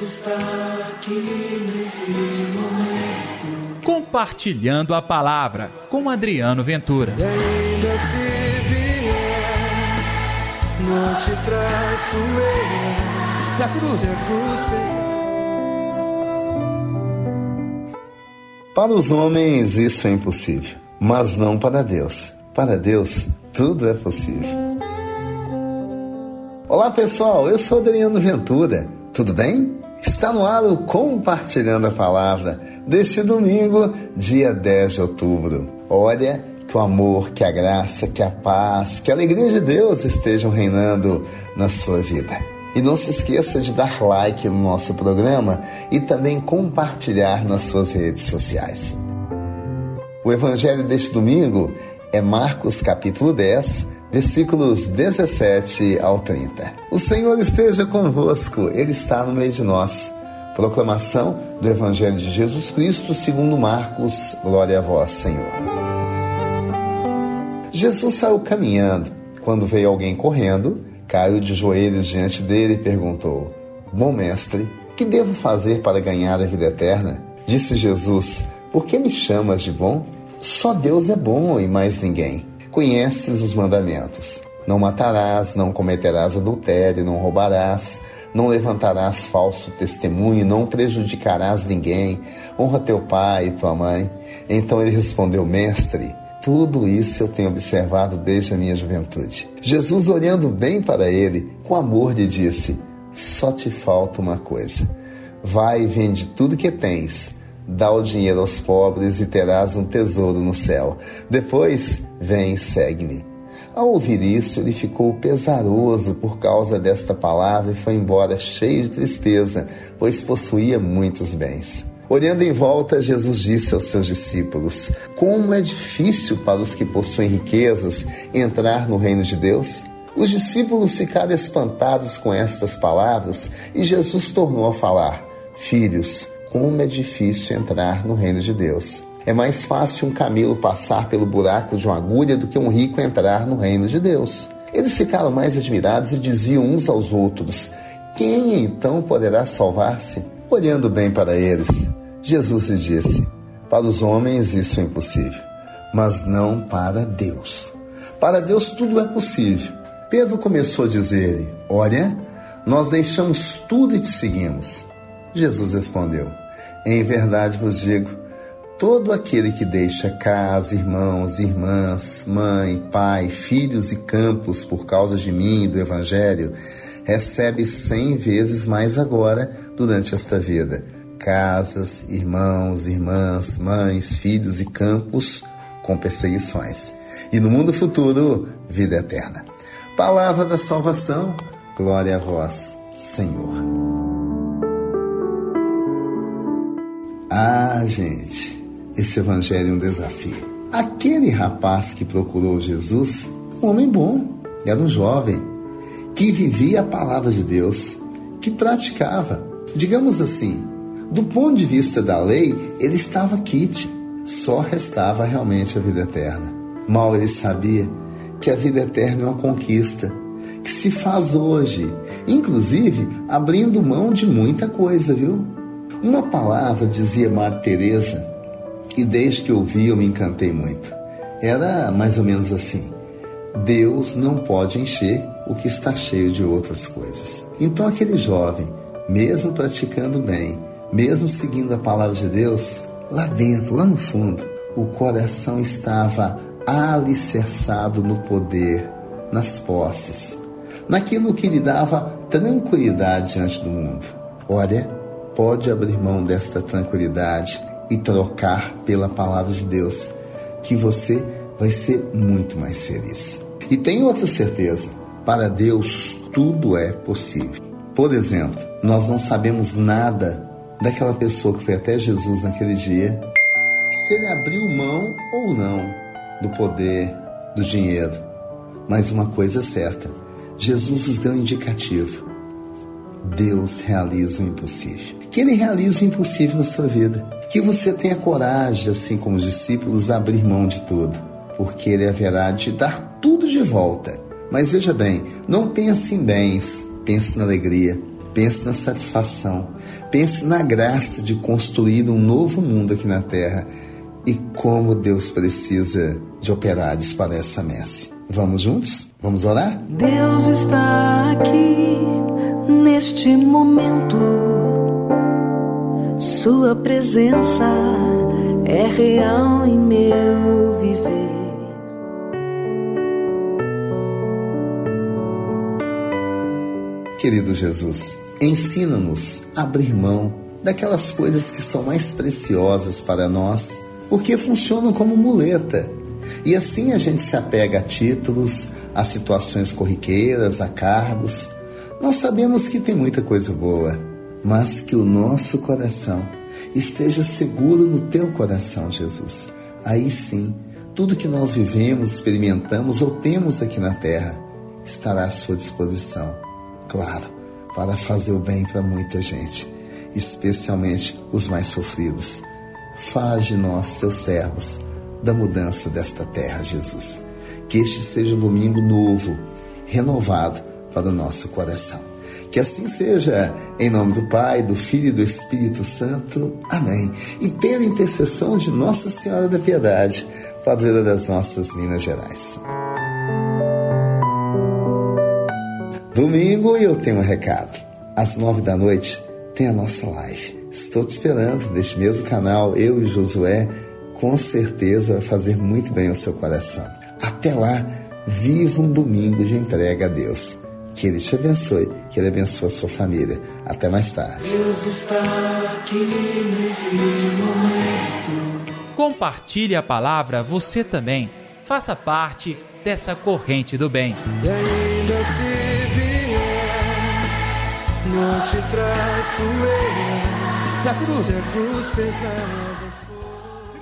Deus está aqui nesse momento. Compartilhando a palavra com Adriano Ventura. E ainda se vier, não te traço eu. Se a cruz. Se a cruz. Para os homens isso é impossível, mas não para Deus. Para Deus tudo é possível. Olá pessoal, eu sou Adriano Ventura. Tudo bem? Está no ar o Compartilhando a Palavra deste domingo, dia 10 de outubro. Olha que o amor, que a graça, que a paz, que a alegria de Deus estejam reinando na sua vida. E não se esqueça de dar like no nosso programa e também compartilhar nas suas redes sociais. O evangelho deste domingo é Marcos capítulo 10, versículos 17 ao 30. O Senhor esteja convosco, Ele está no meio de nós. Proclamação do Evangelho de Jesus Cristo segundo Marcos. Glória a vós, Senhor. Jesus saiu caminhando. Quando veio alguém correndo, caiu de joelhos diante dele e perguntou: Bom mestre, que devo fazer para ganhar a vida eterna? Disse Jesus: Por que me chamas de bom? Só Deus é bom e mais ninguém. Conheces os mandamentos: Não matarás, não cometerás adultério, não roubarás, não levantarás falso testemunho, não prejudicarás ninguém, honra teu pai e tua mãe. Então ele respondeu: Mestre, tudo isso eu tenho observado desde a minha juventude. Jesus, olhando bem para ele, com amor lhe disse: Só te falta uma coisa. Vai e vende tudo que tens, dá o dinheiro aos pobres e terás um tesouro no céu. Depois, vem e segue-me. Ao ouvir isso, ele ficou pesaroso por causa desta palavra e foi embora cheio de tristeza, pois possuía muitos bens. Olhando em volta, Jesus disse aos seus discípulos: Como é difícil para os que possuem riquezas entrar no reino de Deus? Os discípulos ficaram espantados com estas palavras e Jesus tornou a falar: Filhos, como é difícil entrar no reino de Deus. É mais fácil um camelo passar pelo buraco de uma agulha do que um rico entrar no reino de Deus. Eles ficaram mais admirados e diziam uns aos outros: Quem então poderá salvar-se? Olhando bem para eles, Jesus lhes disse: Para os homens isso é impossível, mas não para Deus. Para Deus tudo é possível. Pedro começou a dizer-lhe: Olha, nós deixamos tudo e te seguimos. Jesus respondeu: Em verdade vos digo, todo aquele que deixa casa, irmãos, irmãs, mãe, pai, filhos e campos por causa de mim e do Evangelho, recebe cem vezes mais agora durante esta vida. Casas, irmãos, irmãs, mães, filhos e campos com perseguições. E no mundo futuro, vida eterna. Palavra da salvação, glória a vós, Senhor. Ah, gente, esse evangelho é um desafio. Aquele rapaz que procurou Jesus, um homem bom, era um jovem, que vivia a palavra de Deus, que praticava. Digamos assim, do ponto de vista da lei, ele estava quite, só restava realmente a vida eterna. Mal ele sabia que a vida eterna é uma conquista, que se faz hoje, inclusive abrindo mão de muita coisa, viu? Uma palavra, dizia Madre Teresa, e desde que ouvi eu me encantei muito. Era mais ou menos assim: Deus não pode encher o que está cheio de outras coisas. Então aquele jovem, mesmo praticando bem, mesmo seguindo a palavra de Deus, lá dentro, lá no fundo, o coração estava alicerçado no poder, nas posses, naquilo que lhe dava tranquilidade diante do mundo. Olha, pode abrir mão desta tranquilidade e trocar pela palavra de Deus, que você vai ser muito mais feliz. E tem outra certeza: para Deus tudo é possível. Por exemplo, nós não sabemos nada daquela pessoa que foi até Jesus naquele dia, se ele abriu mão ou não do poder, do dinheiro. Mas uma coisa é certa: Jesus nos deu um indicativo. Deus realiza o impossível. Que Ele realize o impossível na sua vida. Que você tenha coragem, assim como os discípulos, a abrir mão de tudo. Porque Ele haverá de dar tudo de volta. Mas veja bem, não pense em bens, pense na alegria, pense na satisfação, pense na graça de construir um novo mundo aqui na Terra e como Deus precisa de operários para essa messe. Vamos juntos? Vamos orar? Deus está aqui neste momento. Sua presença é real em meu viver. Querido Jesus, ensina-nos a abrir mão daquelas coisas que são mais preciosas para nós, porque funcionam como muleta. E assim a gente se apega a títulos, a situações corriqueiras, a cargos. Nós sabemos que tem muita coisa boa, mas que o nosso coração esteja seguro no teu coração, Jesus. Aí sim, tudo que nós vivemos, experimentamos ou temos aqui na terra estará à sua disposição claro, para fazer o bem para muita gente, especialmente os mais sofridos. Faz de nós, seus servos, da mudança desta terra, Jesus. Que este seja um domingo novo, renovado para o nosso coração. Que assim seja, em nome do Pai, do Filho e do Espírito Santo. Amém. E pela intercessão de Nossa Senhora da Piedade, padroeira das nossas Minas Gerais. Domingo eu tenho um recado. Às nove da noite tem a nossa live. Estou te esperando neste mesmo canal, eu e Josué, com certeza vai fazer muito bem ao seu coração. Até lá, viva um domingo de entrega a Deus. Que Ele te abençoe, que Ele abençoe a sua família. Até mais tarde. Deus está aqui nesse momento. Compartilhe a palavra você também. Faça parte dessa corrente do bem. E ainda se vier, não te traço eu. Se a cruz Se a cruz pesar.